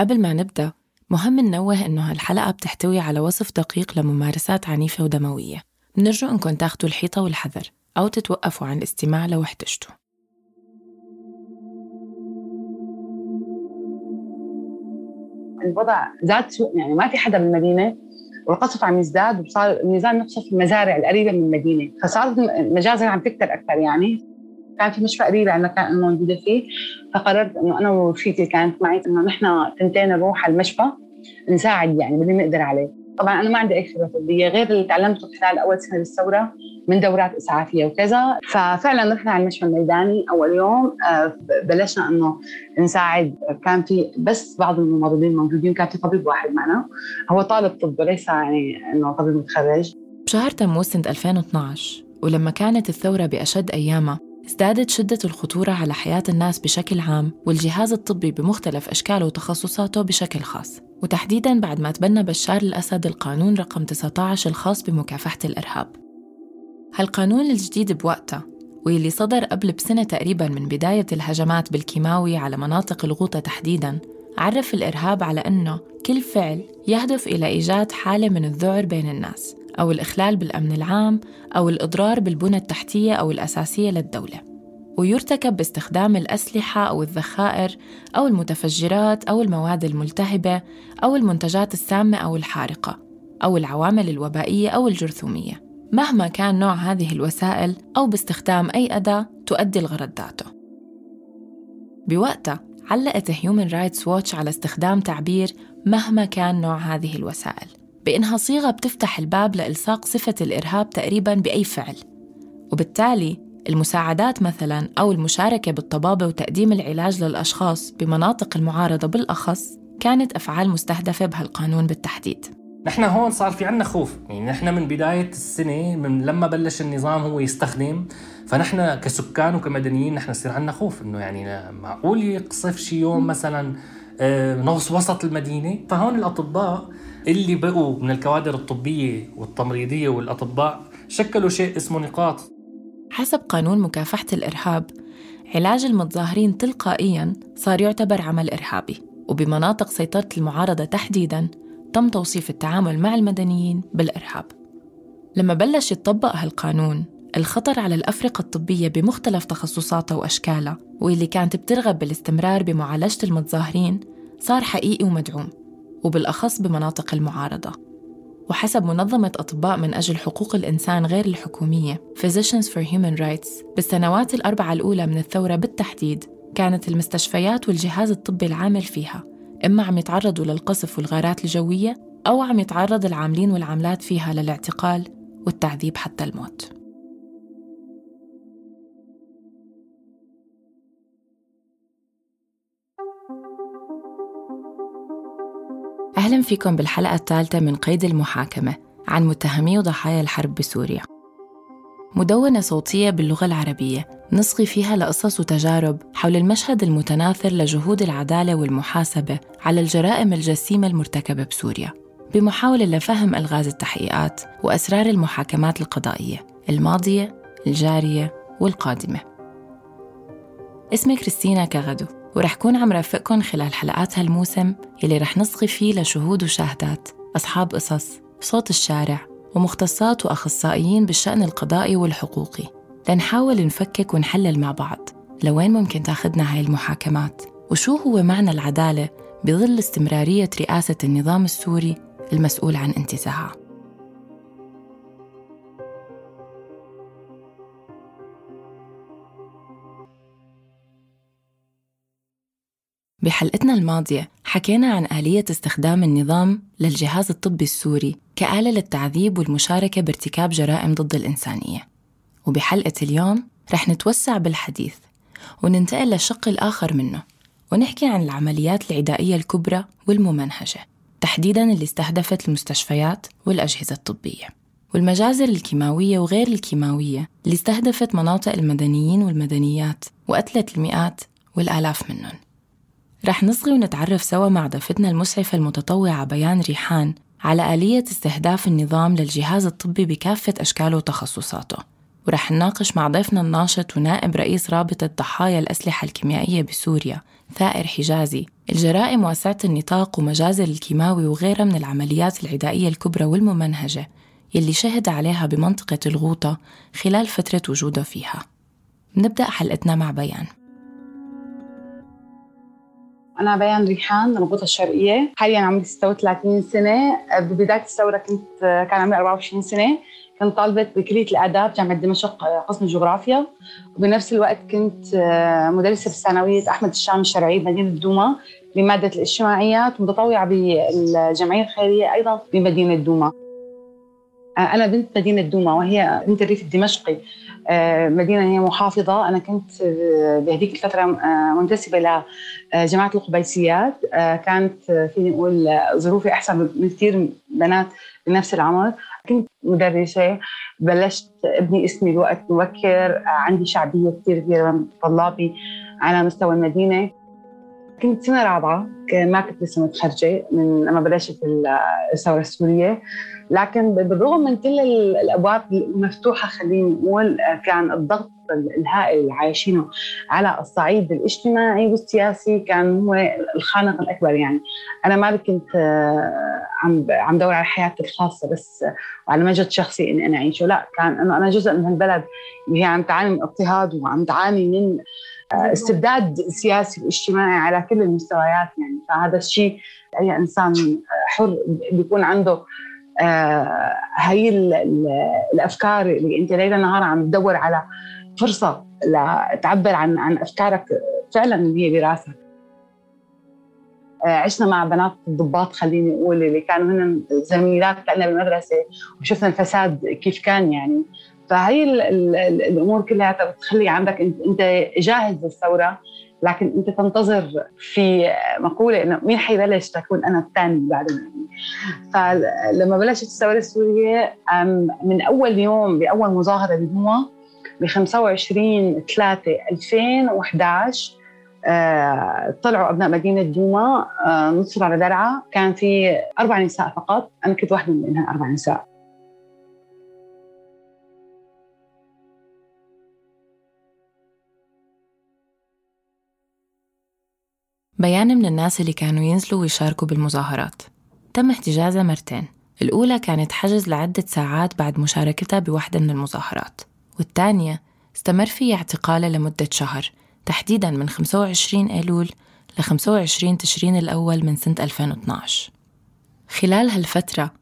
قبل ما نبدأ مهم ننوه إنه هالحلقة بتحتوي على وصف دقيق لممارسات عنيفة ودموية. بنرجو إنكم تاخدوا الحيطة والحذر أو تتوقفوا عن الاستماع لو احتجتوا. الوضع زاد سوء يعني ما في حدا بالمدينة والقصف عم يزداد وصار نفسه في المزارع القريبة من المدينة فصارت المجازر عم تكتر أكثر يعني. كان في مشفى قريب عندنا كان موجودة فيه فقررت إنه أنا ورفيقتي كانت معي إنه نحن تنتين نروح على المشفى نساعد يعني باللي نقدر عليه. طبعا أنا ما عندي أي خبرة طبية غير اللي تعلمته خلال أول سنة بالثورة من دورات إسعافية وكذا. ففعلا رحنا على المشفى الميداني أول يوم آه، بلشنا إنه نساعد. كان في بس بعض الممرضين موجودين كان في طبيب واحد معنا. هو طالب طب وليس يعني إنه طبيب متخرج. بشهر تموز سنة 2012 ولما كانت الثورة بأشد أيامها ازدادت شدة الخطورة على حياة الناس بشكل عام والجهاز الطبي بمختلف أشكاله وتخصصاته بشكل خاص. وتحديداً بعد ما تبنى بشار الأسد القانون رقم 19 الخاص بمكافحة الإرهاب. هالقانون الجديد بوقتها واللي صدر قبل بسنة تقريباً من بداية الهجمات بالكيماوي على مناطق الغوطة تحديداً عرف الإرهاب على أنه كل فعل يهدف إلى إيجاد حالة من الذعر بين الناس أو الإخلال بالأمن العام أو الإضرار بالبنى التحتية أو الأساسية للدولة. ويرتكب باستخدام الأسلحة أو الذخائر أو المتفجرات أو المواد الملتهبة أو المنتجات السامة أو الحارقة أو العوامل الوبائية أو الجرثومية. مهما كان نوع هذه الوسائل أو باستخدام أي أداة تؤدي الغرض ذاته. بوقتها علقت هيومن رايتس ووتش على استخدام تعبير مهما كان نوع هذه الوسائل بإنها صيغة بتفتح الباب لإلصاق صفة الإرهاب تقريباً بأي فعل. وبالتالي المساعدات مثلا أو المشاركة بالطبابة وتقديم العلاج للأشخاص بمناطق المعارضة بالأخص كانت أفعال مستهدفة بهالقانون بالتحديد. نحن هون صار في عنا خوف. يعني نحن من بداية السنة من لما بلش النظام هو يستخدم فنحن كسكان وكمدنيين نحن يصير عنا خوف. إنه يعني معقول يقصف شي يوم مثلا آه، نص وسط المدينة؟ فهون الأطباء اللي بقوا من الكوادر الطبية والتمريضية والأطباء شكلوا شيء اسمه نقاط. حسب قانون مكافحة الإرهاب علاج المتظاهرين تلقائياً صار يعتبر عمل إرهابي وبمناطق سيطرة المعارضة تحديداً تم توصيف التعامل مع المدنيين بالإرهاب. لما بلش يتطبق هالقانون الخطر على الأفرقة الطبية بمختلف تخصصاتها وأشكالها واللي كانت بترغب بالاستمرار بمعالجة المتظاهرين صار حقيقي ومدعوم وبالأخص بمناطق المعارضة. وحسب منظمة أطباء من أجل حقوق الإنسان غير الحكومية. Physicians for Human Rights بالسنوات الأربعة الأولى من الثورة بالتحديد كانت المستشفيات والجهاز الطبي العامل فيها إما عم يتعرضوا للقصف والغارات الجوية أو عم يتعرض العاملين والعاملات فيها للاعتقال والتعذيب حتى الموت. أهلا فيكم بالحلقة الثالثة من قيد المحاكمة عن متهمي وضحايا الحرب بسوريا. مدونة صوتية باللغة العربية نصغي فيها لقصص وتجارب حول المشهد المتناثر لجهود العدالة والمحاسبة على الجرائم الجسيمة المرتكبة بسوريا بمحاولة لفهم ألغاز التحقيقات وأسرار المحاكمات القضائية الماضية، الجارية والقادمة. اسمي كريستينا كغدو ورح كون عم رافقكم خلال حلقات هالموسم يلي رح نصغي فيه لشهود وشاهدات أصحاب قصص صوت الشارع ومختصات وأخصائيين بالشأن القضائي والحقوقي. لنحاول نفكك ونحلل مع بعض لوين ممكن تاخدنا هاي المحاكمات وشو هو معنى العدالة بظل استمرارية رئاسة النظام السوري المسؤول عن انتزاعها. بحلقتنا الماضية حكينا عن آلية استخدام النظام للجهاز الطبي السوري كآلة للتعذيب والمشاركة بارتكاب جرائم ضد الإنسانية. وبحلقة اليوم رح نتوسع بالحديث وننتقل للشق الآخر منه ونحكي عن العمليات العدائية الكبرى والممنهجة تحديداً اللي استهدفت المستشفيات والأجهزة الطبية. والمجازر الكيماوية وغير الكيماوية اللي استهدفت مناطق المدنيين والمدنيات وقتلت المئات والآلاف منهم. رح نصغي ونتعرف سوا مع ضيفتنا المسعفة المتطوعة بيان ريحان على آلية استهداف النظام للجهاز الطبي بكافة أشكاله وتخصصاته. ورح نناقش مع ضيفنا الناشط ونائب رئيس رابطة ضحايا الأسلحة الكيميائية بسوريا ثائر حجازي. الجرائم واسعة النطاق ومجازر الكيماوي وغيرها من العمليات العدائية الكبرى والممنهجة يلي شهد عليها بمنطقة الغوطة خلال فترة وجوده فيها. نبدأ حلقتنا مع بيان. أنا بيان ريحان الغوطة الشرقية حاليا عمري 36 سنة. ببداية الثورة كنت كان عمري 24 سنة. كنت طالبة بكلية الآداب جامعة دمشق قسم الجغرافيا وبنفس الوقت كنت مدرسة بثانوية أحمد الشام الشرعي بمدينة دوما بمادة الاجتماعيات ومتطوعة بالجمعية الخيرية أيضا بمدينة دوما. أنا بنت مدينة دوما وهي بنت الريف الدمشقي. مدينة هي محافظة. أنا كنت بهذيك الفترة منتسبة لجماعة القبيسيات. كانت فيني أقول ظروفي أحسن من كثير بنات بنفس العمر. كنت مدرسة بلشت أبني اسمي بوقت مبكر. عندي شعبية كثير كبيرة من طلابي على مستوى المدينة. كنت سنة رابعة ما كنت لسه متخرجة من لما بلشت الثورة السورية. لكن بالرغم من كل الأبواب المفتوحة خليني نقول كان الضغط الهائل اللي عايشينه على الصعيد الاجتماعي والسياسي كان هو الخانق الأكبر. يعني أنا ما كنت عم عم دور على حياتي الخاصة بس وعلى مجد شخصي إني أنا أعيشه. لا كان إنه أنا جزء من هالبلد وهي عم تعاني من اضطهاد وعم تعاني من استبداد سياسي واجتماعي على كل المستويات. يعني فهذا الشيء أي إنسان حر بيكون عنده آه هي الأفكار اللي أنت ليل نهار عم تدور على فرصة لتعبر عن عن أفكارك فعلا هي براسك آه عشنا مع بنات الضباط خليني أقول اللي كانوا هن زميلات لنا بالمدرسة وشفنا الفساد كيف كان يعني. فهي ال ال الأمور كلها بتخلي عندك أنت جاهز للثورة. لكن أنت تنتظر في مقولة إنه مين حيبلش تكون أنا الثاني بعد فلما بلشت الثوره السورية من أول يوم بأول مظاهرة بدوما ب 25 3 2011 آه طلعوا أبناء مدينة دوما آه نصروا على درعا. كان في أربع نساء فقط أنا كنت واحدة من أربع نساء. بيان من الناس اللي كانوا ينزلوا ويشاركوا بالمظاهرات. تم احتجازها مرتين. الأولى كانت حجز لعدة ساعات بعد مشاركتها بواحدة من المظاهرات. والثانية استمر فيها اعتقالها لمدة شهر تحديداً من 25 أيلول ل 25 تشرين الأول من سنة 2012 خلال هالفترة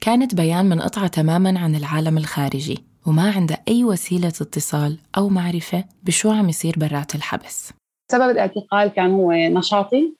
كانت بيان منقطعة تماماً عن العالم الخارجي وما عندها أي وسيلة اتصال أو معرفة بشو عم يصير برات الحبس. سبب الاعتقال كان هو نشاطي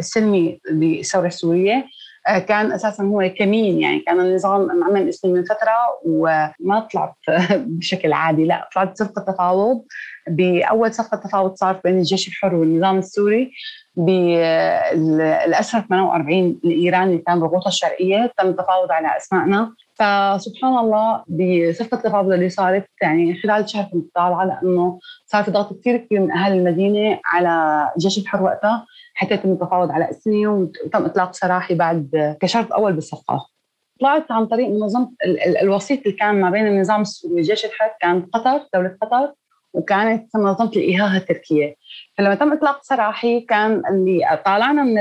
السلمي بالثوره السوريه آه، كان أساسا هو كمين يعني كان النظام عمل اسمي من فترة وما طلعت بشكل عادي لا طلعت صفقة تفاوض. بأول صفقة تفاوض صار بين الجيش الحر والنظام السوري بالاسرى 48 الإيراني اللي كان بالغوطه الشرقية تم التفاوض على اسمائنا فسبحان الله بصفقه التفاوض اللي صارت يعني خلال شهر كنت طالعه لأنه صار في ضغط كثير كبير من أهل المدينة على الجيش الحر وقتها حتى يتم التفاوض على اسمي وتم إطلاق سراحي بعد كشرط أول بالصفقة. طلعت عن طريق منظمه الوسيط اللي كان ما بين النظام السوري والجيش الحر كان قطر دولة قطر وكانت منظمة الايهاها التركية. فلما تم إطلاق سراحي كان اللي طالعنا من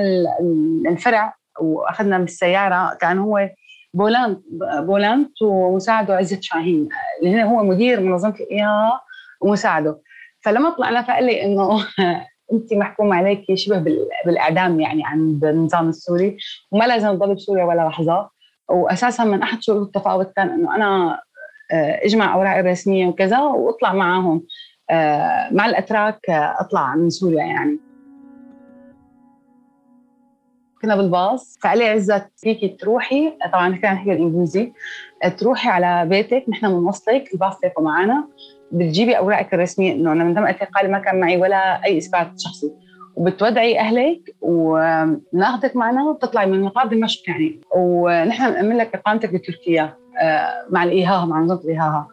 الفرع وأخذنا من السياره كان هو بولانت بولانت ومساعده عزت شاهين. اللي هو مدير منظمة الايهاها ومساعده. فلما طلعنا فقال لي إنه أنت محكوم عليك شبه بالإعدام يعني عند النظام السوري. وما لازم تضل بسوريا ولا لحظة. واساسا من أحد شروط التفاوض كان إنه أنا آه، إجمع أوراقي الرسمية وكذا وأطلع معاهم. آه، مع الأتراك آه، أطلع من سوريا يعني. كنا بالباص. فقال لي عزت فيكي تروحي. طبعا كان نحكي الإنجليزي. تروحي على بيتك. نحن بنوصلك الباص تاخذ معنا بتجيبي أوراقك الرسمية. انه أنا من تم اعتقالي ما كان معي ولا أي إثبات شخصي. وبتودعي أهلك. وناخذك معنا. وبتطلعي من مطار دمشق يعني ونحن بنأمن لك إقامتك بتركيا. آه، مع الإيهاها مع نظام الإيهاها.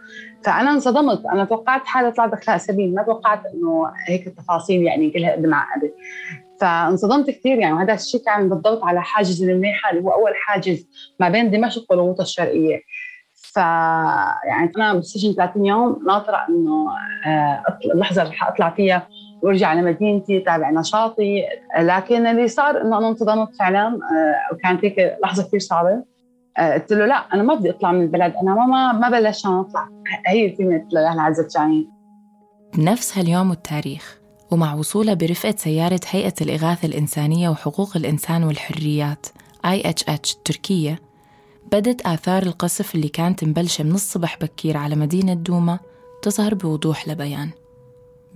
فأنا انصدمت. أنا توقعت حالي اطلع دخلها سبيل. ما توقعت إنه هيك التفاصيل يعني كلها قد معقده فانصدمت كثير يعني وهذا الشيء كان بالضبط على حاجز المنيحه اللي هو أول حاجز ما بين دمشق والغوطة الشرقية. ف يعني أنا بالسجن 30 يوم ناطرة إنه آه، اللحظة اللي حأطلع فيها وأرجع على مدينتي تابع نشاطي. لكن اللي صار إنه أنا انتظمت فعلا آه، وكانت هيك لحظة كثير صعبة. آه، قلت له لا أنا ما بدي أطلع من البلد أنا ما ما بلشت أطلع. هي الكلمة لها عزت شاهين. بنفس هاليوم والتاريخ. ومع وصولها برفقة سيارة هيئة الإغاثة الإنسانية وحقوق الإنسان والحريات IHH تركيا بدت آثار القصف اللي كانت مبلشة من الصبح بكير على مدينة دوما تظهر بوضوح لبيان.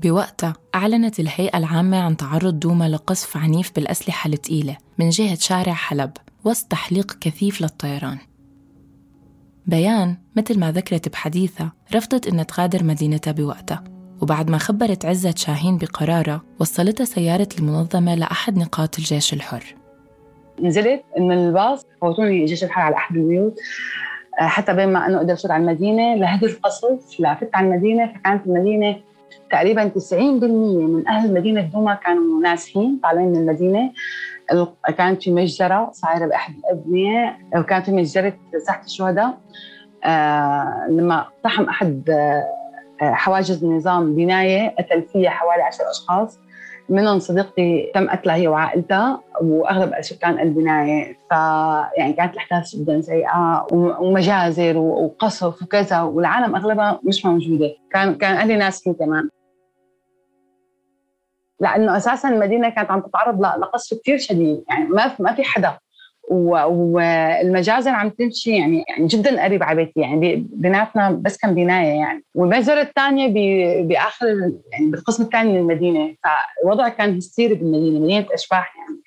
بوقتها أعلنت الهيئة العامة عن تعرض دوما لقصف عنيف بالأسلحة الثقيلة من جهة شارع حلب وسط تحليق كثيف للطيران. بيان مثل ما ذكرت بحديثها رفضت أن تغادر مدينتها بوقتها. وبعد ما خبرت عزت شاهين بقرارها وصلتها سيارة المنظمة لأحد نقاط الجيش الحر. نزلت من الباص فوتوني جيش الحر على أحد البيوت آه، حتى بين ما أنه أقدر أفوت على المدينة. لهدي القصف لفتت على المدينة فكانت المدينة تقريبا 90% من أهل مدينة دوما كانوا نازحين طالعين من المدينة. كانت في مجزرة صايرة بأحد الأبنية وكان في مجزرة ساحة الشهداء. آه لما اقتحم أحد آه حواجز النظام بناية قتل فيها حوالي عشر أشخاص. منهم صديقتي تم قتلها هي وعائلتها وأغلب سكان البناية. ف يعني كانت الأحداث جدا سيئة ومجازر وقصف وكذا والعالم أغلبها مش موجودة. كان كان أهلي ناس كمان. لأنه أساسا المدينة كانت عم تتعرض لقصف كثير شديد. يعني ما ما في حدا. والمجازر عم تمشي يعني, يعني جدا قريب على بيتي يعني بيناتنا بس كان بناية يعني. والمجزرة الثانية بآخر يعني بالقسم الثاني من المدينة. فالوضع كان هستيري بالمدينة مدينة أشباح يعني.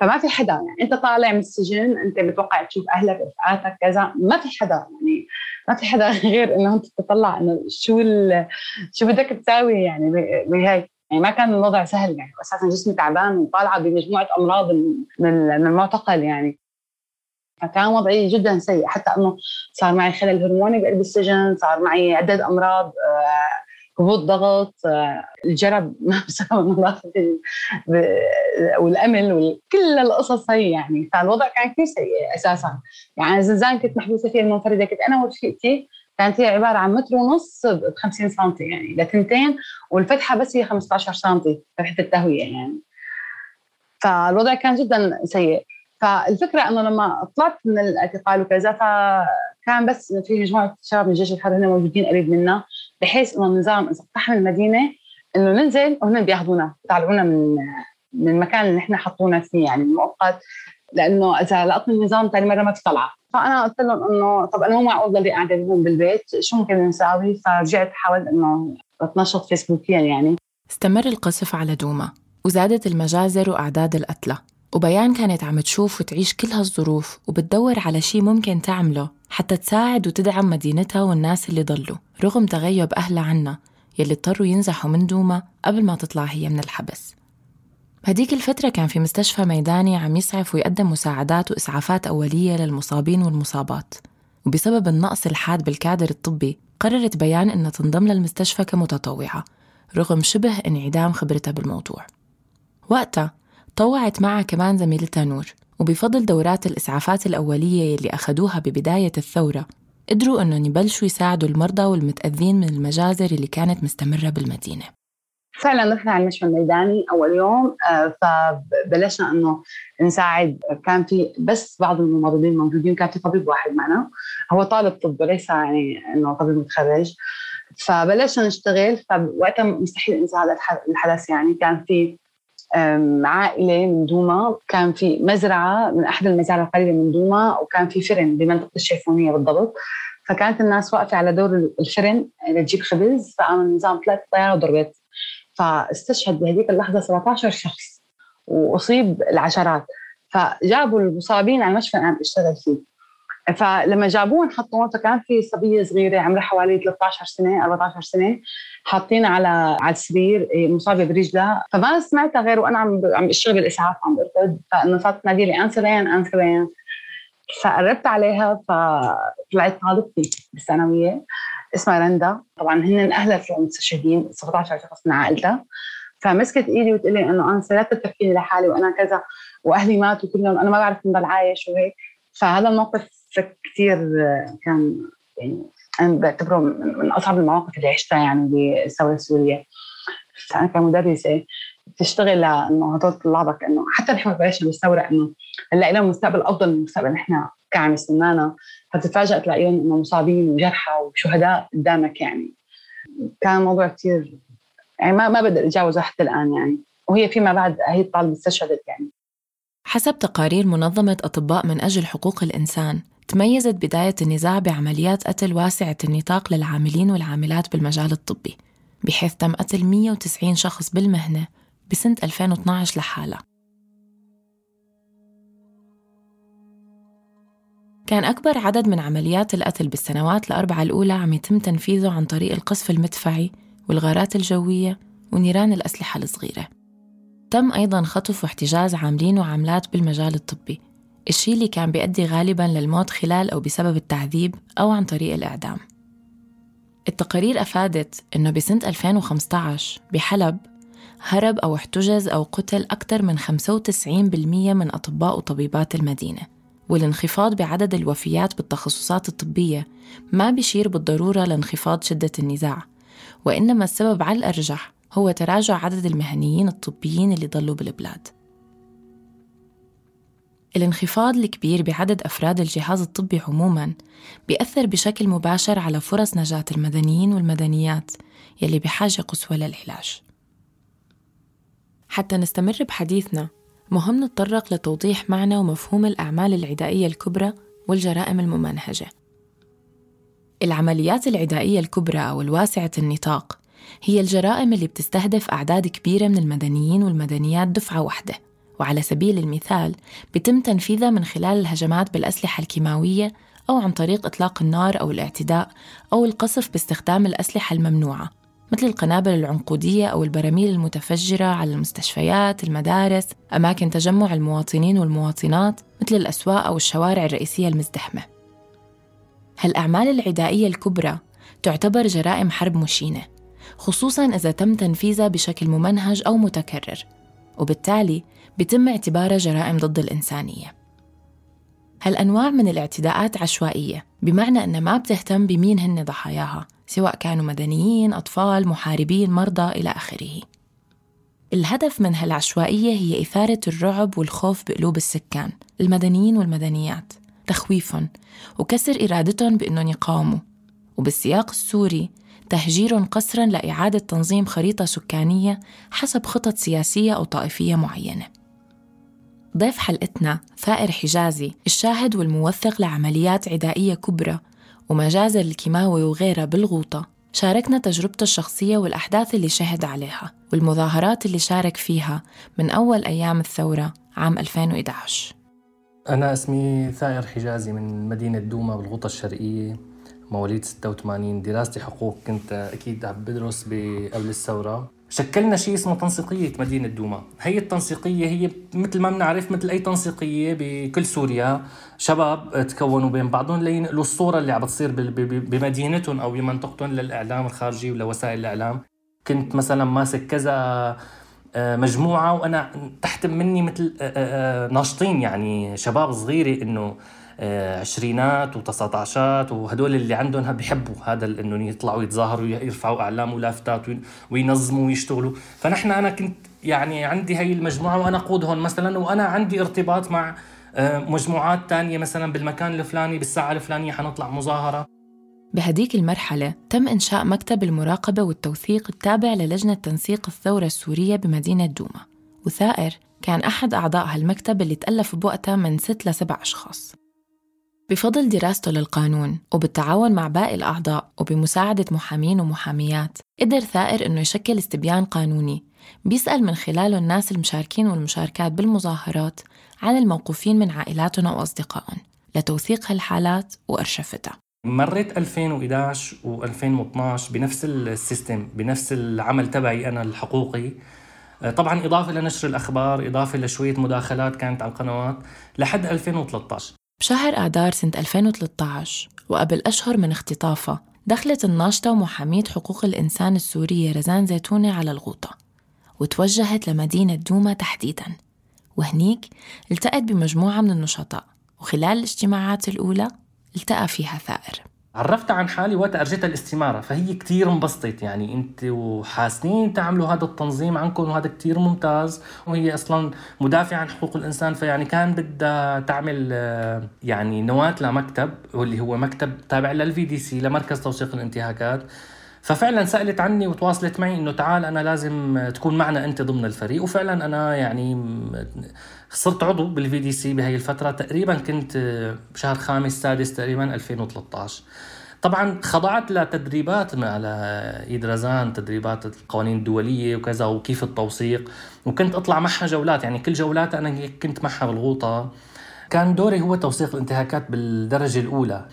فما في حدا يعني. أنت طالع من السجن أنت بتوقع تشوف أهلك رفقاتك كذا. ما في حدا يعني. ما في حدا غير إنه أنت تطلع إنه شو شو بدك تساوي يعني بهيك. يعني ما كان الوضع سهل يعني. أساسا جسمي تعبان وطالعة بمجموعة أمراض من المعتقل يعني. فكان وضعي جدا سيء. حتى إنه صار معي خلل هرموني بقلب السجن صار معي عدة أمراض آه، هبوط ضغط آه، الجرب بسبب النظافه والأمل وكل القصص هي يعني. فالوضع كان كثير سيء أساسا. يعني زنزان كنت محبوسة فيه المنفردة كنت أنا ورفيقتي كانت هي عبارة عن متر ونص ب 50 سم يعني لتنتين والفتحة بس هي 15 سم فتحه التهوية يعني. فالوضع كان جدا سيء. فالفكرة إنه لما طلعت من الاعتقال وكذا فكان بس في مجموعة شباب من الجيش الحر هنا موجودين قريب منا بحيث إنه النظام إذا اقتحم المدينة إنه ننزل وهن بياخذونا بيطلعونا من من المكان اللي نحن حطونا فيه يعني المؤقت لأنه إذا لقطني النظام ثاني مرة ما بتطلع فأنا قلت لهم إنه طب أنا مو معقول ضلي قاعدة هون بالبيت شو ممكن نساوي؟ فرجعت حاولت إنه أتنشط فيسبوكيا يعني. استمر القصف على دوما وزادت المجازر وأعداد القتلى وبيان كانت عم تشوف وتعيش كل هالظروف وبتدور على شي ممكن تعمله حتى تساعد وتدعم مدينتها والناس اللي ضلوا رغم تغيب أهلها عنها يلي اضطروا ينزحوا من دوما قبل ما تطلع هي من الحبس. بهديك الفترة كان في مستشفى ميداني عم يسعف ويقدم مساعدات وإسعافات أولية للمصابين والمصابات. وبسبب النقص الحاد بالكادر الطبي قررت بيان إنها تنضم للمستشفى كمتطوعة رغم شبه انعدام خبرتها بالموضوع. وقتها طوعت معها كمان زميلتها نور وبفضل دورات الإسعافات الأولية اللي أخدوها ببداية الثورة قدروا أنهم يبلشوا يساعدوا المرضى والمتأذين من المجازر اللي كانت مستمرة بالمدينة. فعلا رحنا على المشفى الميداني أول يوم آه، فبلشنا إنه نساعد. كان في بس بعض الممرضين موجودين كان في طبيب واحد معنا. هو طالب طب وليس يعني إنه طبيب متخرج. فبلشنا نشتغل فوقتها مستحيل أنسى هذا الحدث يعني. كان في عائلة من دوما كان في مزرعة من أحد المزارع القريبة من دوما وكان في فرن بمنطقة الشيفونية بالضبط. فكانت الناس واقفة على دور الفرن لتجيب خبز. فقام النظام ثلاث طيارات ضربت فاستشهد بهذيك اللحظة 17 شخص وأصيب العشرات. فجابوا المصابين على المشفى اللي عم بشتغل فيه. فلما جابوهم حطوهم فكان في صبية صغيرة عمرها حوالي 13 سنة 14 سنة حاطين على على السرير إيه، مصابة برجلها. فما سمعتها غير وأنا عم عم بشتغل بالإسعاف عم برقد فانه صارت تنادي لي انسرين انسرين فقربت عليها فطلعت طالبتي بالثانوية. اسمها رندا. طبعا هن اهلها المستشهدين 17 شخص من عائلتها. فمسكت إيدي وتقول لي إنه أنا لا تتركيني لحالي وأنا كذا وأهلي ماتوا كلهم أنا ما بعرف من ضل عايش وهيك. فهذا الموقف كثير كان يعني أنا بعتبره من أصعب المواقف اللي عشتها يعني بالثوره السوريه أنا كمدرسة بتشتغل لأنه هدول طلابك إنه حتى نحن بلشنا بالثوره إنه نلاقي لهم مستقبل أفضل من المستقبل نحن كان عم يستنانا فتتفاجئ تلاقيهم إنه مصابين وجرحى وشهداء قدامك يعني. كان موضوع كثير يعني ما ما بقدر أتجاوزه حتى الآن يعني. وهي فيما بعد هي الطالبه استشهدت يعني. حسب تقارير منظمة أطباء من أجل حقوق الإنسان تميزت بداية النزاع بعمليات قتل واسعة النطاق للعاملين والعاملات بالمجال الطبي بحيث تم قتل 190 شخص بالمهنة بسنة 2012 لحالها. كان أكبر عدد من عمليات القتل بالسنوات الأربعة الأولى عم يتم تنفيذه عن طريق القصف المدفعي والغارات الجوية ونيران الأسلحة الصغيرة. تم أيضا خطف واحتجاز عاملين وعاملات بالمجال الطبي الشي اللي كان بيؤدي غالبا للموت خلال أو بسبب التعذيب أو عن طريق الإعدام. التقارير أفادت أنه بسنة 2015 بحلب هرب أو احتجز أو قتل أكثر من 95% من أطباء وطبيبات المدينة. والانخفاض بعدد الوفيات بالتخصصات الطبية ما بيشير بالضرورة لانخفاض شدة النزاع وإنما السبب على الأرجح هو تراجع عدد المهنيين الطبيين اللي ضلوا بالبلاد. الانخفاض الكبير بعدد أفراد الجهاز الطبي عموماً بيأثر بشكل مباشر على فرص نجاة المدنيين والمدنيات يلي بحاجة قصوى للعلاج. حتى نستمر بحديثنا مهم نتطرق لتوضيح معنى ومفهوم الأعمال العدائية الكبرى والجرائم الممنهجة. العمليات العدائية الكبرى أو الواسعة النطاق هي الجرائم اللي بتستهدف أعداد كبيرة من المدنيين والمدنيات دفعة واحدة. وعلى سبيل المثال بيتم تنفيذها من خلال الهجمات بالأسلحة الكيماوية أو عن طريق إطلاق النار أو الاعتداء أو القصف باستخدام الأسلحة الممنوعة. مثل القنابل العنقودية أو البراميل المتفجرة على المستشفيات، المدارس، أماكن تجمع المواطنين والمواطنات مثل الأسواق أو الشوارع الرئيسية المزدحمة. هالأعمال العدائية الكبرى تعتبر جرائم حرب مشينة، خصوصاً إذا تم تنفيذها بشكل ممنهج أو متكرر، وبالتالي بتم اعتبارها جرائم ضد الإنسانية. هالأنواع من الاعتداءات عشوائية بمعنى أنها ما بتهتم بمين هن ضحاياها سواء كانوا مدنيين، أطفال، محاربين، مرضى إلى آخره. الهدف من هالعشوائية هي إثارة الرعب والخوف بقلوب السكان المدنيين والمدنيات. تخويفهم وكسر إرادتهم بأنهم يقاوموا. وبالسياق السوري تهجير قسرا لإعادة تنظيم خريطة سكانية حسب خطط سياسية أو طائفية معينة. ضيف حلقتنا ثائر حجازي الشاهد والموثق لعمليات عدائية كبرى ومجازر الكيماوي وغيرها بالغوطة. شاركنا تجربته الشخصية والأحداث اللي شهد عليها والمظاهرات اللي شارك فيها من أول أيام الثورة عام 2011 أنا اسمي ثائر حجازي من مدينة دوما بالغوطة الشرقية مواليد 86 دراستي حقوق كنت أكيد عم بدرس قبل الثورة. شكلنا شيء اسمه تنسيقية مدينة دوما. هي التنسيقية هي مثل ما بنعرف مثل أي تنسيقية بكل سوريا شباب تكونوا بين بعضهم لينقلوا الصورة اللي عم بتصير بمدينتهم أو بمنطقتهم للإعلام الخارجي ولوسائل الإعلام. كنت مثلا ماسك كذا آه، مجموعة وأنا تحت مني مثل آه، آه، ناشطين يعني شباب صغيرة إنه عشرينات وتسعتاشات وهدول اللي عندهم بيحبوا هذا انه يطلعوا يتظاهروا يرفعوا أعلام ولافتات وينظموا ويشتغلوا. فنحن أنا كنت يعني عندي هي المجموعة وأنا قودهم مثلا وأنا عندي ارتباط مع آه، مجموعات تانية مثلا بالمكان الفلاني بالساعة الفلانية حنطلع مظاهرة. بهديك المرحلة تم إنشاء مكتب المراقبة والتوثيق التابع للجنة تنسيق الثورة السورية بمدينة دوما. وثائر كان أحد أعضاء هالمكتب اللي تألف بوقتها من ست لسبع أشخاص. بفضل دراسته للقانون وبالتعاون مع باقي الأعضاء وبمساعدة محامين ومحاميات قدر ثائر إنه يشكل استبيان قانوني بيسأل من خلاله الناس المشاركين والمشاركات بالمظاهرات عن الموقوفين من عائلاتهم أو أصدقائهم لتوثيق هالحالات وأرشفتها مريت 2011 و2012 بنفس السيستم بنفس العمل تبعي أنا الحقوقي. طبعا إضافة لنشر الأخبار إضافة لشوية مداخلات كانت على القنوات لحد 2013 بشهر آذار سنة 2013 وقبل أشهر من اختطافها دخلت الناشطة ومحامية حقوق الإنسان السورية رزان زيتونة على الغوطة وتوجهت لمدينة دوما تحديداً وهنيك التقت بمجموعة من النشطاء وخلال الاجتماعات الأولى التقى فيها ثائر. عرفتها عن حالي وقت ارجتها الاستمارة. فهي كتير انبسطت. يعني انت وحاسنين تعملوا هذا التنظيم عنكم وهذا كتير ممتاز. وهي أصلا مدافعة عن حقوق الإنسان. فيعني كان بدها تعمل آه، يعني نواة لمكتب واللي هو مكتب تابع للفي دي سي لمركز توثيق الانتهاكات. ففعلا سألت عني وتواصلت معي إنه تعال أنا لازم تكون معنا أنت ضمن الفريق. وفعلا أنا يعني صرت عضو بال VDC بهي الفترة. تقريبا كنت بشهر خامس سادس تقريبا 2013 طبعا خضعت لتدريبات على ايد رزان تدريبات القوانين الدولية وكذا وكيف التوثيق. وكنت أطلع معها جولات يعني كل جولات أنا كنت معها بالغوطة. كان دوري هو توثيق الانتهاكات بالدرجة الأولى.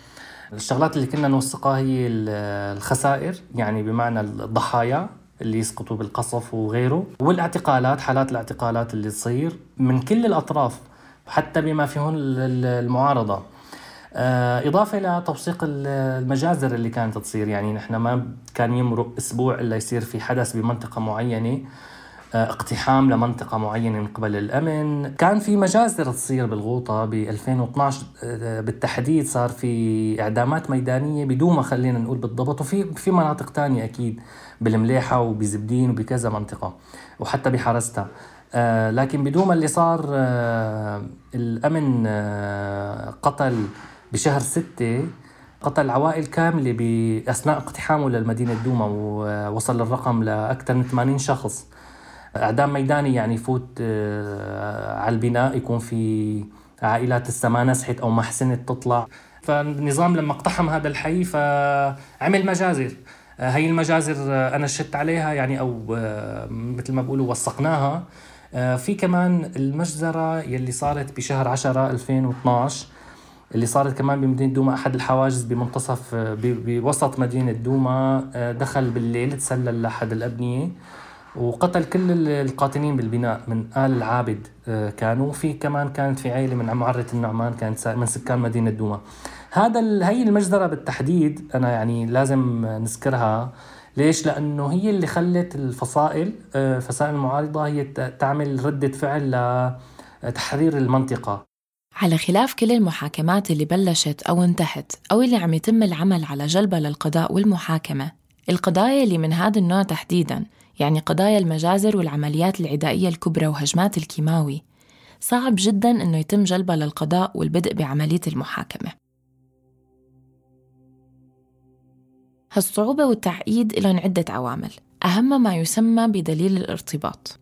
الشغلات اللي كنا نوثقها هي الخسائر يعني بمعنى الضحايا. اللي يسقطوا بالقصف وغيره والاعتقالات حالات الاعتقالات اللي تصير من كل الأطراف حتى بما فيهن المعارضة. آه، إضافة إلى توثيق المجازر اللي كانت تصير يعني نحن ما كان يمرق أسبوع إلا يصير في حدث بمنطقة معينة. اقتحام لمنطقة معينة من قبل الأمن. كان في مجازر تصير بالغوطة ب 2012 آه، بالتحديد صار في إعدامات ميدانية بدوما خلينا نقول بالضبط وفي في مناطق تانية أكيد بالمليحة وبزبدين وبكذا منطقة وحتى بحرستها آه لكن بدوما اللي صار آه الأمن قتل بشهر ستة قتل عوائل كاملة بأثناء اقتحامه للمدينة دوما ووصل الرقم لأكثر من 80 شخص. اعدام ميداني يعني يفوت آه، على البناء يكون في عائلات لسه ما نسحت أو ما حسنت تطلع. فالنظام لما اقتحم هذا الحي فعمل مجازر. آه، هي المجازر آه، أنا شدت عليها يعني أو مثل ما بقولوا وثقناها. في كمان المجزرة يلي صارت بشهر 10 2012 اللي صارت كمان بمدينة دوما أحد الحواجز بمنتصف بوسط مدينة دوما دخل بالليل تسلل لأحد الأبنية. وقتل كل القاتلين بالبناء من آل العابد آه، كانوا. في كمان كانت في عائلة من معرة النعمان كانت من سكان مدينة دوما. هذا هي المجزرة بالتحديد أنا يعني لازم نذكرها. ليش؟ لأنه هي اللي خلت الفصائل آه، فصائل المعارضة هي تعمل ردة فعل لتحرير المنطقة. على خلاف كل المحاكمات اللي بلشت أو انتهت أو اللي عم يتم العمل على جلبها للقضاء والمحاكمة القضايا اللي من هذا النوع تحديداً يعني قضايا المجازر والعمليات العدائية الكبرى وهجمات الكيماوي. صعب جدا أنه يتم جلبها للقضاء والبدء بعملية المحاكمة. هالصعوبة والتعقيد لهم عدة عوامل. أهم ما يسمى بدليل الارتباط.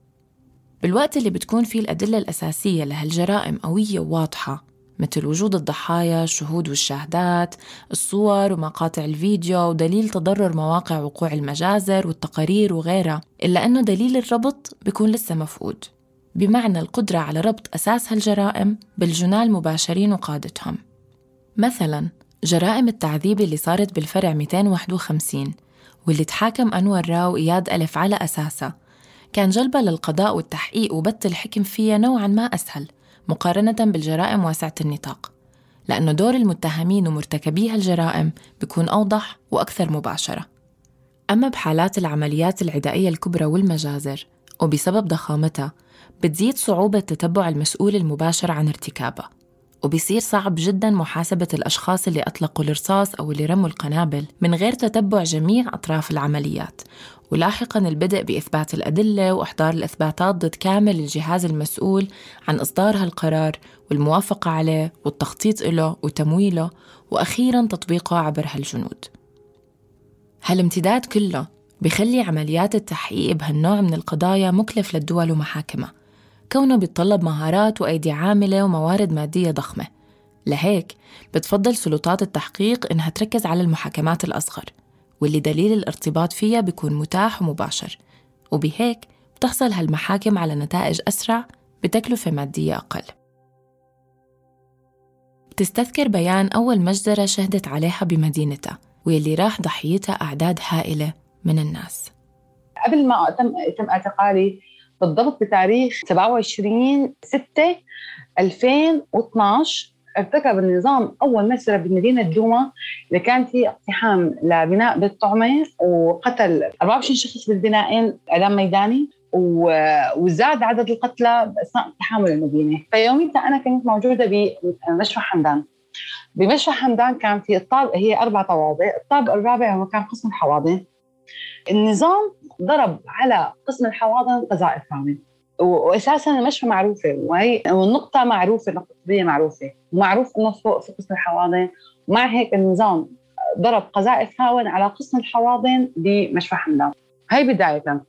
بالوقت اللي بتكون فيه الأدلة الأساسية لهالجرائم قوية وواضحة مثل وجود الضحايا الشهود والشاهدات الصور ومقاطع الفيديو ودليل تضرر مواقع وقوع المجازر والتقارير وغيرها إلا أنه دليل الربط بيكون لسه مفقود. بمعنى القدرة على ربط أساس هالجرائم بالجناه المباشرين وقادتهم. مثلا جرائم التعذيب اللي صارت بالفرع 251 واللي تحاكم أنور راو وإياد ألف على أساسها. كان جلبها للقضاء والتحقيق وبت الحكم فيها نوعا ما أسهل. مقارنة بالجرائم واسعة النطاق لأنه دور المتهمين ومرتكبي هالجرائم بيكون أوضح وأكثر مباشرة. أما بحالات العمليات العدائية الكبرى والمجازر وبسبب ضخامتها بتزيد صعوبة تتبع المسؤول المباشر عن ارتكابها. وبيصير صعب جدا محاسبة الأشخاص اللي أطلقوا الرصاص أو اللي رموا القنابل من غير تتبع جميع أطراف العمليات. ولاحقا البدء بإثبات الأدلة وإحضار الإثباتات ضد كامل الجهاز المسؤول عن إصدار هالقرار والموافقة عليه والتخطيط له وتمويله وأخيرا تطبيقه عبر هالجنود. هالامتداد كله بخلي عمليات التحقيق بهالنوع من القضايا مكلف للدول ومحاكمها. كونه بيتطلب مهارات وأيدي عاملة وموارد مادية ضخمة. لهيك بتفضل سلطات التحقيق إنها تركز على المحاكمات الأصغر واللي دليل الارتباط فيها بيكون متاح ومباشر. وبهيك بتحصل هالمحاكم على نتائج أسرع بتكلفة مادية أقل. بتستذكر بيان أول مجزرة شهدت عليها بمدينتها واللي راح ضحيتها أعداد هائلة من الناس. قبل ما تم يتم اعتقالي بالضبط بتاريخ 27 6 2012 ارتكب النظام أول مسيره بمدينة دوما اللي كان في اقتحام لبناء بيت طعمه وقتل 24 شخص بالبنائين إعدام ميداني وزاد عدد القتلى اثناء اقتحامه للمدينه، فيوميتها أنا كنت موجودة بمشفى حمدان. بمشفى حمدان كان في الطابق هي أربع طوابق الطابق الرابع هو كان قسم الحواضن النظام ضرب على قسم الحواضن قذائف هاوية واساسا المشفى معروفة وهي والنقطة معروفة النقطه الطبيه معروفة. ومعروف إنه فوق في قسم الحواضن ومع هيك النظام ضرب قذائف هاون على قسم الحواضن بمشفى حمدان. هي بداية.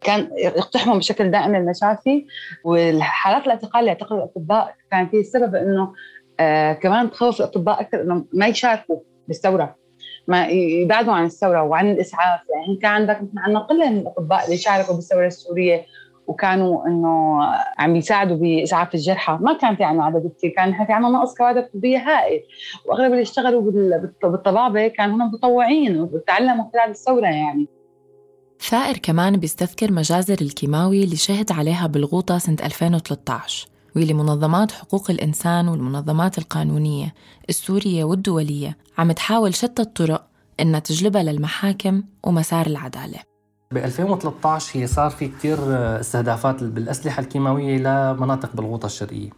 كان يقتحموا بشكل دائم المشافي والحالات الاعتقال اللي اعتقلوا الأطباء كان في سبب إنه آه كمان تخوف الأطباء أكثر إنه ما يشاركوا بالثورة. ما يبعدوا عن الثورة وعن الإسعاف. يعني كان عندك عندنا قله من الأطباء اللي شاركوا بالثورة السورية وكانوا إنه عم يساعدوا بإسعاف الجرحى. ما كان في عنا عدد كثير كان في عنا نقص كوادر طبية هائل. وأغلب اللي اشتغلوا بالطبابة كانوا هم متطوعين وتعلموا خلال الثورة يعني. ثائر كمان بيستذكر مجازر الكيماوي اللي شهد عليها بالغوطة سنة 2013 واللي منظمات حقوق الإنسان والمنظمات القانونية السورية والدولية عم تحاول شتى الطرق إنها تجلبها للمحاكم ومسار العدالة. ب 2013 هي صار في كثير استهدافات بالأسلحة الكيماوية لمناطق بالغوطة الشرقية.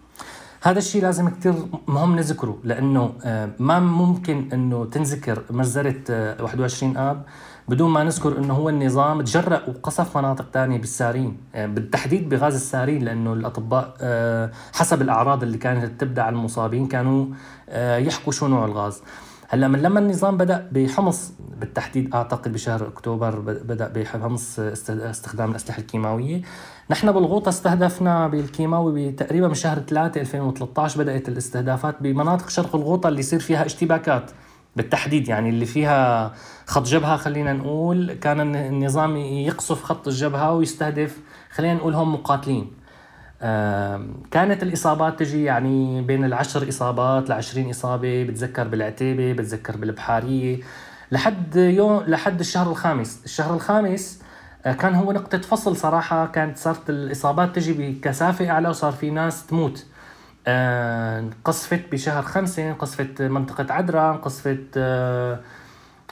هذا الشيء لازم كثير مهم نذكره لأنه آه، ما ممكن أنه تنذكر مجزرة 21 آب بدون ما نذكر إنه هو النظام تجرأ وقصف مناطق ثانية بالسارين. يعني بالتحديد بغاز السارين لأنه الأطباء آه، حسب الأعراض اللي كانت تبدأ على المصابين كانوا آه، يحكوا شو نوع الغاز. هلأ من لما النظام بدأ بحمص بالتحديد أعتقد بشهر أكتوبر بدأ بحمص استخدام الأسلحة الكيماوية. نحن بالغوطة استهدفنا بالكيماوي تقريبا من شهر 3 2013 بدأت الاستهدافات بمناطق شرق الغوطة اللي يصير فيها اشتباكات. بالتحديد يعني اللي فيها خط جبهة خلينا نقول كان النظام يقصف خط الجبهة ويستهدف خلينا نقول هم مقاتلين. كانت الإصابات تجي يعني بين العشر إصابات لعشرين إصابة بتذكر بالعتيبة بتذكر بالبحارية. لحد يوم لحد الشهر الخامس. الشهر الخامس آه، كان هو نقطة فصل صراحة كانت صارت الإصابات تجي بكثافة أعلى وصار في ناس تموت. آه، قصفت بشهر خمسة قصفت منطقة عدران قصفت آه،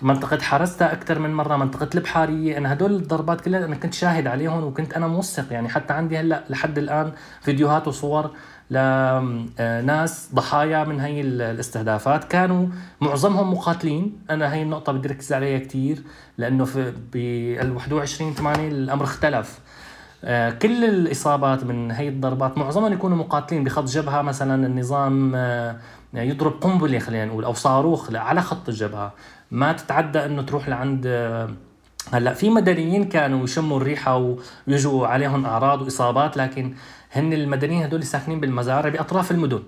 منطقة حرستها أكثر من مرة منطقة البحارية. أنا هدول الضربات كلها أنا كنت شاهد عليهم وكنت أنا موثق. يعني حتى عندي هلأ لحد الآن فيديوهات وصور لناس آه، ضحايا من هي الاستهدافات. كانوا معظمهم مقاتلين. أنا هي النقطة بدي ركز عليها كثير لأنه في ب 21 8 الأمر اختلف. كل الإصابات من هي الضربات معظمهم يكونوا مقاتلين بخط جبهة مثلا النظام آه، يضرب قنبلة خلينا نقول أو صاروخ على خط الجبهة. ما تتعدى إنه تروح لعند هلأ في مدنيين كانوا يشموا الريحة ويجوا عليهم أعراض وإصابات لكن هن المدنيين هدول ساكنين بالمزارع بأطراف المدن.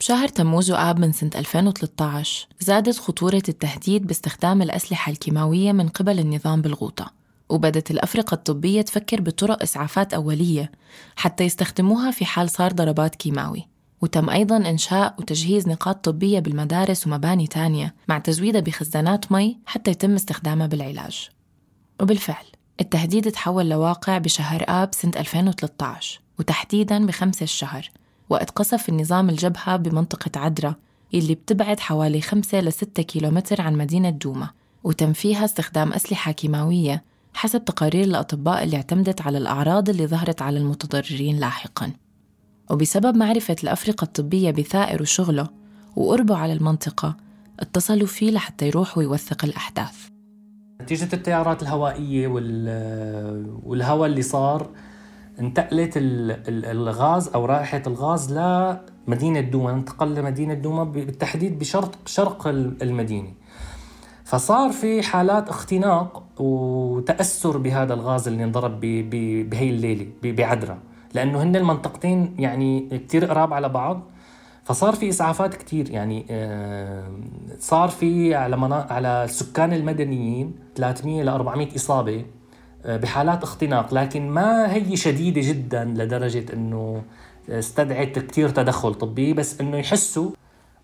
بشهر تموز وآب من سنة 2013 زادت خطورة التهديد باستخدام الأسلحة الكيماوية من قبل النظام بالغوطة. وبدت الأفرقة الطبية تفكر بطرق إسعافات أولية حتى يستخدموها في حال صار ضربات كيماوي. وتم أيضا إنشاء وتجهيز نقاط طبية بالمدارس ومباني تانية مع تزويدها بخزانات مي حتى يتم استخدامها بالعلاج. وبالفعل التهديد تحول لواقع بشهر آب سنة 2013 وتحديدا بخمسة الشهر وقت قصف النظام الجبهة بمنطقة عدرا اللي بتبعد حوالي 5 ل 6 كيلومتر عن مدينة دوما وتم فيها استخدام أسلحة كيماوية حسب تقارير الأطباء اللي اعتمدت على الأعراض اللي ظهرت على المتضررين لاحقاً. وبسبب معرفة الأفرقة الطبية بثائر وشغله وقربه على المنطقة اتصلوا فيه لحتى يروح ويوثق الأحداث. نتيجة التيارات الهوائية والهواء اللي صار انتقلت الغاز أو رائحة الغاز لمدينة دوما انتقل لمدينة دوما بالتحديد بشرق شرق المدينة. فصار في حالات اختناق وتأثر بهذا الغاز اللي انضرب بهي الليلة بعدرا لأنه هن المنطقتين يعني كثير قراب على بعض فصار في إسعافات كثير يعني آه، صار في على. على السكان المدنيين 300 ل 400 إصابة آه، بحالات اختناق لكن ما هي شديدة جدا لدرجة إنه استدعت كثير تدخل طبي بس إنه يحسوا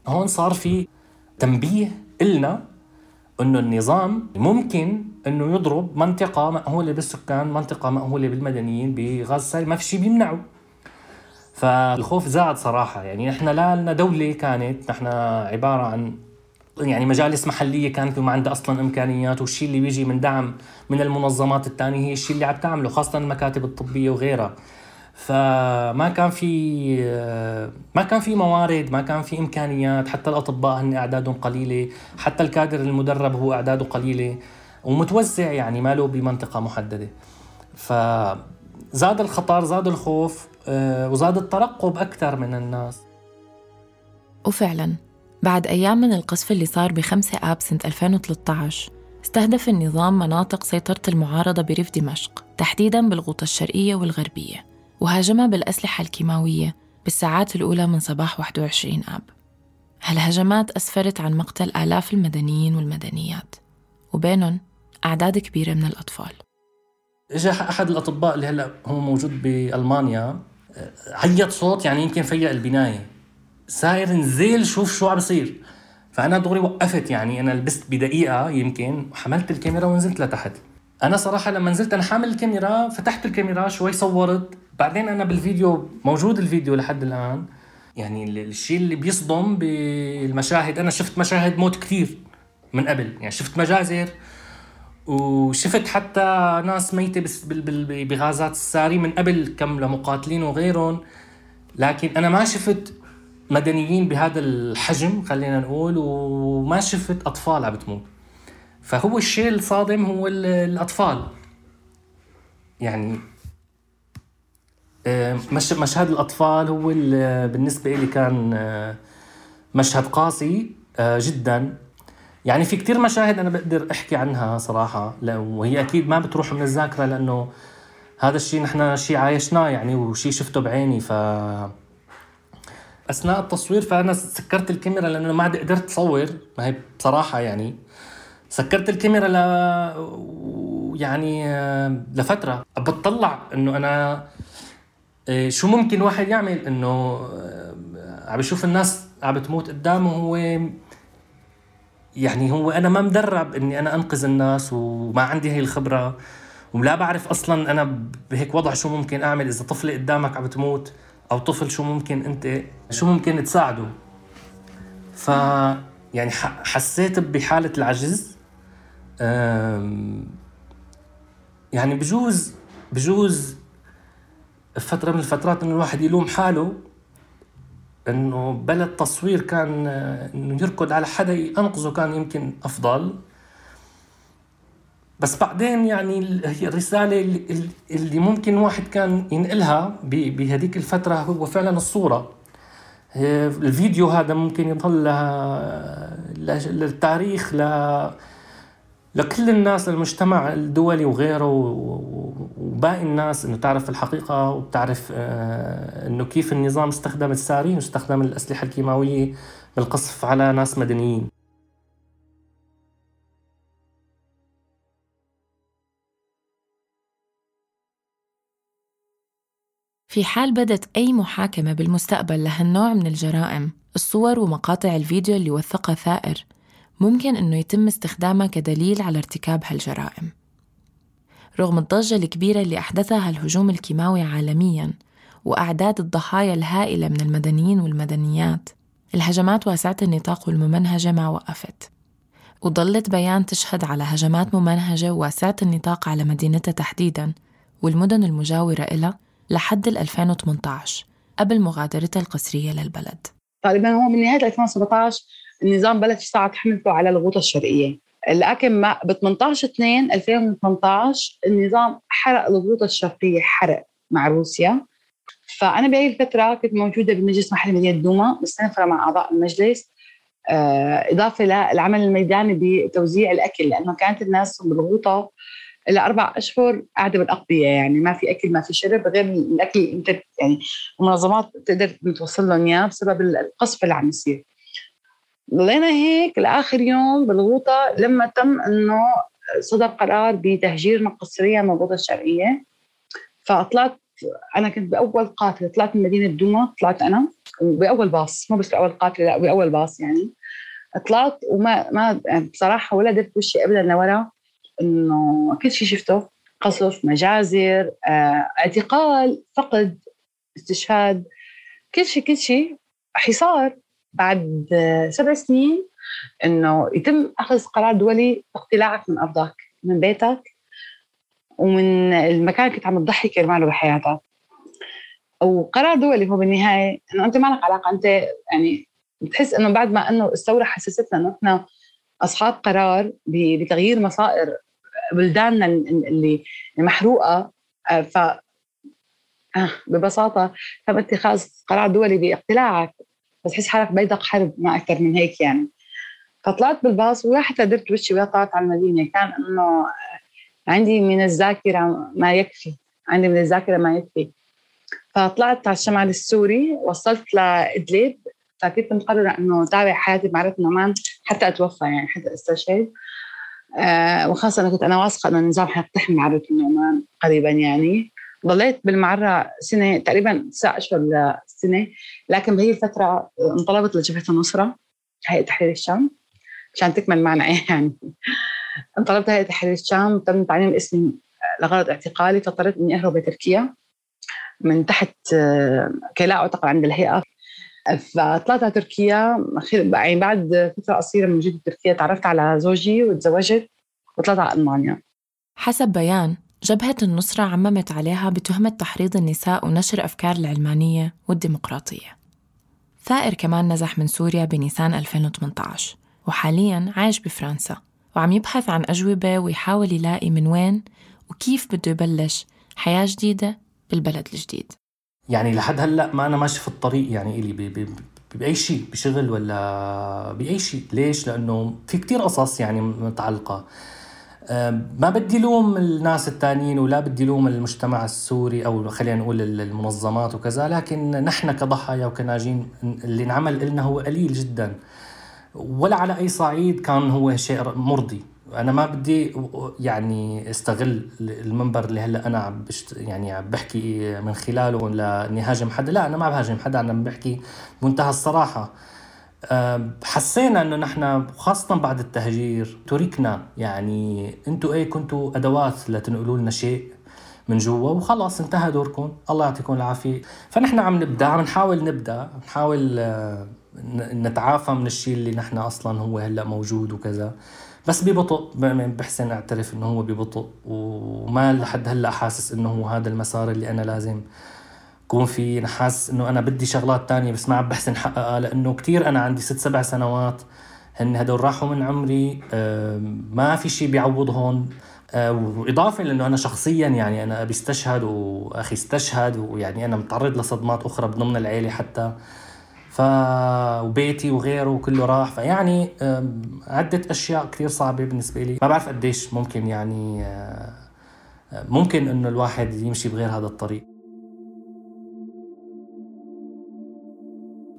هون صار في تنبيه إلنا انه النظام ممكن انه يضرب منطقة مأهولة بالسكان منطقة مأهولة بالمدنيين سائل ما في شيء بيمنعه فالخوف زاد صراحة. يعني نحن لا لنا دولة كانت نحن عبارة عن يعني مجالس محلية كانت وما عندها أصلا إمكانيات والشيء اللي بيجي من دعم من المنظمات الثانية هي الشيء اللي عم تعمله خاصة المكاتب الطبية وغيرها. فما كان في ما كان في موارد ما كان في إمكانيات. حتى الأطباء هن أعدادهم قليلة. حتى الكادر المدرب هو أعداده قليلة. ومتوزع يعني ما له بمنطقة محددة. فزاد الخطر زاد الخوف آه، وزاد الترقب أكثر من الناس. وفعلا بعد أيام من القصف اللي صار بخمسة آب سنة 2013 استهدف النظام مناطق سيطرة المعارضة بريف دمشق تحديداً بالغوطة الشرقية والغربية. وهاجمها بالأسلحة الكيماوية بالساعات الأولى من صباح 21 آب. هالهجمات أسفرت عن مقتل آلاف المدنيين والمدنيات. وبينهم أعداد كبيرة من الأطفال. اجى أحد الأطباء اللي هلأ هو موجود بألمانيا عيط صوت يعني يمكن فيق البناية. ساير نزيل شوف شو عم بصير. فأنا دغري وقفت يعني أنا لبست بدقيقة يمكن وحملت الكاميرا ونزلت لتحت. أنا صراحة لما نزلت أنا حامل الكاميرا فتحت الكاميرا شوي صورت. بعدين أنا بالفيديو موجود الفيديو لحد الآن. يعني الشيء اللي بيصدم بالمشاهد أنا شفت مشاهد موت كثير من قبل. يعني شفت مجازر وشفت حتى ناس ميتة بغازات الساري من قبل كم لمقاتلين وغيرهم. لكن أنا ما شفت مدنيين بهذا الحجم خلينا نقول وما شفت أطفال عم بتموت. فهو الشيء الصادم هو الأطفال. يعني آه، مشهد الأطفال هو بالنسبة لي كان آه، مشهد قاسي آه، جدا. يعني في كتير مشاهد أنا بقدر أحكي عنها صراحة وهي أكيد ما بتروح من الذاكرة لأنه هذا الشيء نحن شيء عايشناه يعني وشيء شفته بعيني ف أثناء التصوير فأنا سكرت الكاميرا لأنه ما عاد قدرت أصور ما هي بصراحة يعني. سكرت الكاميرا ل يعني لفترة. بتطلع إنه أنا شو ممكن واحد يعمل؟ إنه آه، عم بشوف الناس عم بتموت قدامه هو يعني هو أنا ما مدرب إني أنا أنقذ الناس وما عندي هي الخبرة ولا بعرف أصلا أنا بهيك وضع شو ممكن أعمل. إذا طفلة قدامك عم بتموت أو طفل شو ممكن أنت شو ممكن تساعده؟ ف يعني حسيت بحالة العجز. يعني بجوز بجوز فترة من الفترات انه الواحد يلوم حاله إنه بلا التصوير كان إنه يركض على حدا ينقذه كان يمكن أفضل. بس بعدين يعني هي الرسالة اللي ممكن واحد كان ينقلها بهذيك الفترة هو فعلا الصورة. الفيديو هذا ممكن يظل للتاريخ لكل الناس المجتمع الدولي وغيره وباقي الناس إنه تعرف الحقيقة وبتعرف آه، إنه كيف النظام استخدم السارين واستخدم الأسلحة الكيماوية بالقصف على ناس مدنيين. في حال بدت أي محاكمة بالمستقبل لهالنوع من الجرائم الصور ومقاطع الفيديو اللي وثقها ثائر. ممكن إنه يتم استخدامها كدليل على ارتكاب هالجرائم. رغم الضجة الكبيرة اللي أحدثها الهجوم الكيماوي عالمياً وأعداد الضحايا الهائلة من المدنيين والمدنيات الهجمات واسعة النطاق والممنهجة ما وقفت. وظلت بيان تشهد على هجمات ممنهجة واسعة النطاق على مدينتها تحديداً والمدن المجاورة إلها لحد 2018 قبل مغادرتها القسرية للبلد. تقريبا هو من نهاية 2017 النظام بلش يصعد حملته على الغوطة الشرقية. لكن ما ب 18 2 2018 النظام حرق الغوطة الشرقية حرق مع روسيا. فأنا بهي الفترة كنت موجودة بمجلس محلي مدينة دوما مستنفرة مع أعضاء المجلس. آه، إضافة للعمل الميداني بتوزيع الأكل لأنه كانت الناس بالغوطة إلى أربع أشهر قاعدة بالأقضية يعني ما في أكل ما في شرب غير الأكل أنت يعني المنظمات تقدر توصل لهم إياه بسبب القصف اللي عم يصير. ضلينا هيك لآخر يوم بالغوطة لما تم إنه صدر قرار بتهجير القصريه من الغوطه الشرقية. فطلعت أنا كنت بأول قافله طلعت من مدينة دوما طلعت أنا بأول باص مو بس بأول قافله لا بأول باص يعني. طلعت وما ما يعني بصراحة ولا درت وشي ابدا لورا إنه كل شيء شفته قصف مجازر آه، اعتقال فقد استشهاد كل شيء كل شيء حصار. بعد سبع سنين إنه يتم أخذ قرار دولي اقتلاعك من أرضك من بيتك ومن المكان اللي كنت عم تضحي كرماله بحياتك. وقرار دولي هو بالنهاية إنه أنت ما لك علاقة أنت يعني بتحس إنه بعد ما إنه الثورة حسستنا إنه إحنا أصحاب قرار بتغيير مصائر بلداننا اللي محروقة. ف آه، ببساطة تم اتخاذ قرار دولي باقتلاعك. بس تحس حالك بيدق حرب ما أكثر من هيك يعني. فطلعت بالباص ولا حتى درت وشي ويا طلعت على المدينة. كان إنه عندي من الذاكرة ما يكفي عندي من الذاكرة ما يكفي. فطلعت على الشمال السوري وصلت لإدلب. فكنت مقررة إنه تابع حياتي بمعركة النعمان حتى أتوفى يعني حتى أستشهد. آه وخاصة أنا كنت أنا واثقة إنه النظام حيقتحم معركة النعمان قريبا يعني. ضليت بالمعرة سنة تقريبا تسع أشهر لسنة لكن بهي الفترة انطلبت لجبهة النصرة هيئة تحرير الشام عشان تكمل معنا. يعني انطلبت هيئة تحرير الشام تم تعليم اسمي لغرض اعتقالي فاضطريت إني أهرب لتركيا من تحت آه، كي لا أعتقل عند الهيئة. فطلعت على تركيا. يعني بعد فترة قصيرة من وجودي بتركيا تعرفت على زوجي وتزوجت وطلعت على ألمانيا. حسب بيان جبهة النصرة عممت عليها بتهمة تحريض النساء ونشر أفكار العلمانية والديمقراطية. ثائر كمان نزح من سوريا بنيسان 2018 وحالياً عايش بفرنسا وعم يبحث عن أجوبة ويحاول يلاقي من وين وكيف بده يبلش حياة جديدة بالبلد الجديد. يعني لحد هلأ ما أنا ماشي في الطريق يعني إلي بأي شيء بشغل ولا بأي شيء ليش؟ لأنه في كتير قصص يعني متعلقة. ما بدي لوم الناس التانيين ولا بدي لوم المجتمع السوري أو خلينا نقول المنظمات وكذا لكن نحن كضحايا وكناجين اللي انعمل لنا هو قليل جدا. ولا على أي صعيد كان هو شيء مرضي. أنا ما بدي يعني استغل المنبر اللي هلأ أنا عم يعني عم بحكي من خلاله لاني هاجم حدا. لا أنا ما بهاجم حدا أنا بحكي بمنتهى الصراحة. حسينا إنه نحن خاصة بعد التهجير تركنا. يعني أنتم إيه كنتوا أدوات لتنقلوا لنا شيء من جوا وخلاص انتهى دوركم. الله يعطيكم العافية. فنحن عم نبدأ عم نحاول نبدأ نحاول نتعافى من الشيء اللي نحن أصلا هو هلأ موجود وكذا. بس ببطء بحسن أعترف إنه هو ببطء. وما لحد هلأ حاسس إنه هو هذا المسار اللي أنا لازم كون فيه أنا حاسس إنه أنا بدي شغلات تانية بس ما عم بحسن حققها لأنه كثير أنا عندي ست سبع سنوات هن هدول راحوا من عمري ما في شيء بيعوضهم آه، وإضافة لإنه أنا شخصيا يعني أنا أبي استشهد وأخي استشهد ويعني أنا متعرض لصدمات أخرى ضمن العيلة حتى. ف وبيتي وغيره كله راح. فيعني عدة أشياء كثير صعبة بالنسبة لي. ما بعرف قديش ممكن يعني آه، ممكن إنه الواحد يمشي بغير هذا الطريق.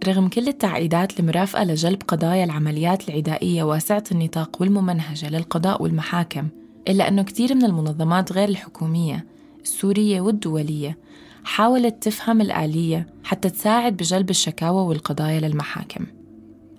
رغم كل التعقيدات المرافقة لجلب قضايا العمليات العدائية واسعة النطاق والممنهجة للقضاء والمحاكم إلا أنه كثير من المنظمات غير الحكومية السورية والدولية حاولت تفهم الآلية حتى تساعد بجلب الشكاوى والقضايا للمحاكم.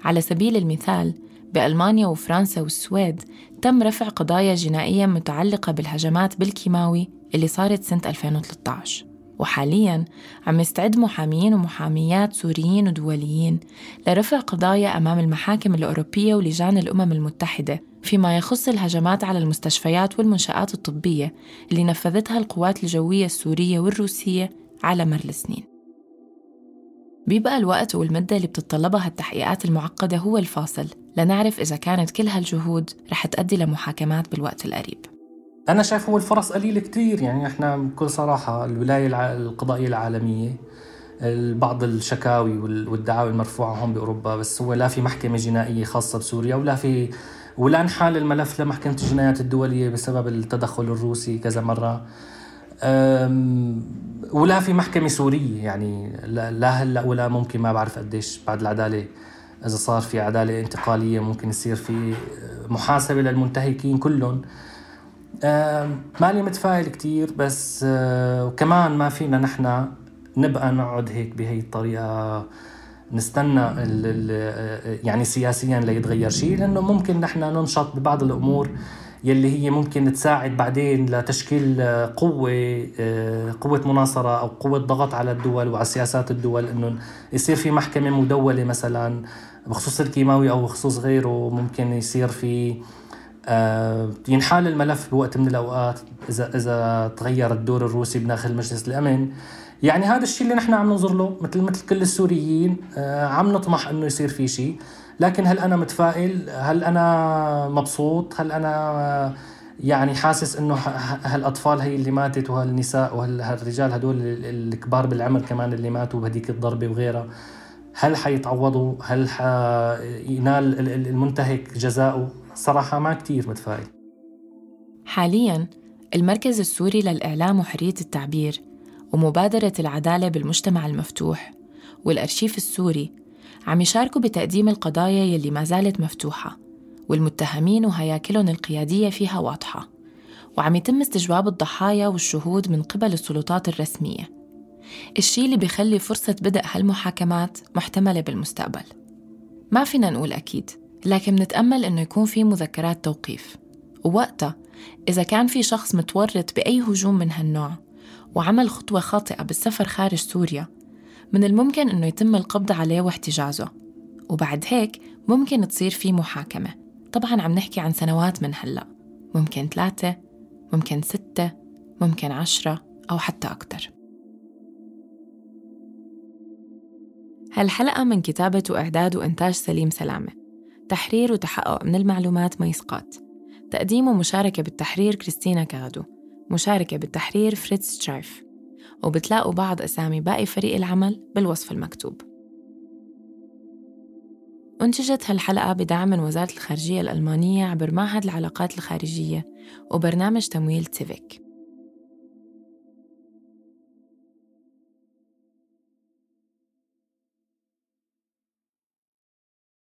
على سبيل المثال بألمانيا وفرنسا والسويد تم رفع قضايا جنائية متعلقة بالهجمات بالكيماوي اللي صارت سنة 2013 وحالياً عم يستعد محاميين ومحاميات سوريين ودوليين لرفع قضايا أمام المحاكم الأوروبية ولجان الأمم المتحدة فيما يخص الهجمات على المستشفيات والمنشآت الطبية اللي نفذتها القوات الجوية السورية والروسية على مر السنين. بيبقى الوقت والمدة اللي بتتطلبها التحقيقات المعقدة هو الفاصل. لنعرف إذا كانت كل هالجهود رح تؤدي لمحاكمات بالوقت القريب. أنا شايف هو الفرص قليلة كتير. يعني إحنا بكل صراحة الولاية القضائية العالمية بعض الشكاوي والدعاوي المرفوعة هون بأوروبا بس هو لا في محكمة جنائية خاصة بسوريا ولا في ولا انحال الملف لمحكمة الجنايات الدولية بسبب التدخل الروسي كذا مرة. ولا في محكمة سورية. يعني لا هلأ ولا ممكن ما بعرف قديش بعد العدالة إذا صار في عدالة انتقالية ممكن يصير في محاسبة للمنتهكين كلهم. ماني متفائل كتير بس أه، وكمان ما فينا نحن نبقى نقعد هيك بهي الطريقة. نستنى ال ال يعني سياسيا ليتغير شيء لأنه ممكن نحن ننشط ببعض الأمور يلي هي ممكن تساعد بعدين لتشكيل قوة قوة مناصرة أو قوة ضغط على الدول وعلى سياسات الدول إنه يصير في محكمة مدولة مثلا بخصوص الكيماوي أو بخصوص غيره ممكن يصير في ينحال الملف بوقت من الأوقات إذا إذا تغير الدور الروسي بداخل مجلس الأمن. يعني هذا الشيء اللي نحن عم ننظر له مثل مثل كل السوريين آه، عم نطمح إنه يصير في شيء. لكن هل أنا متفائل؟ هل أنا مبسوط؟ هل أنا يعني حاسس إنه هالأطفال هي اللي ماتت وهالنساء وهالرجال هدول الكبار بالعمر كمان اللي ماتوا بهديك الضربه وغيرها هل حيتعوضوا؟ هل ينال المنتهك جزاؤه؟ صراحة ما كتير متفائل. حاليا المركز السوري للإعلام وحرية التعبير ومبادرة العدالة بالمجتمع المفتوح والأرشيف السوري عم يشاركوا بتقديم القضايا يلي ما زالت مفتوحة والمتهمين وهياكلهم القيادية فيها واضحة وعم يتم استجواب الضحايا والشهود من قبل السلطات الرسمية. الشي اللي بيخلي فرصة بدء هالمحاكمات محتملة بالمستقبل. ما فينا نقول أكيد لكن نتأمل إنه يكون في مذكرات توقيف. ووقتها إذا كان في شخص متورط بأي هجوم من هالنوع وعمل خطوة خاطئة بالسفر خارج سوريا من الممكن إنه يتم القبض عليه واحتجازه. وبعد هيك ممكن تصير في محاكمة. طبعا عم نحكي عن سنوات من هلأ. ممكن ثلاثة ممكن ستة ممكن عشرة أو حتى أكتر. هالحلقة من كتابة وإعداد وإنتاج سليم سلامة. تحرير وتحقق من المعلومات مايا سقط تقديم ومشاركة بالتحرير كريستينا كادو. مشاركة بالتحرير فريتز شرايف وبتلاقوا بعض أسامي باقي فريق العمل بالوصف المكتوب. أنتجت هالحلقة بدعم من وزارة الخارجية الألمانية عبر معهد العلاقات الخارجية وبرنامج تمويل تيفيك.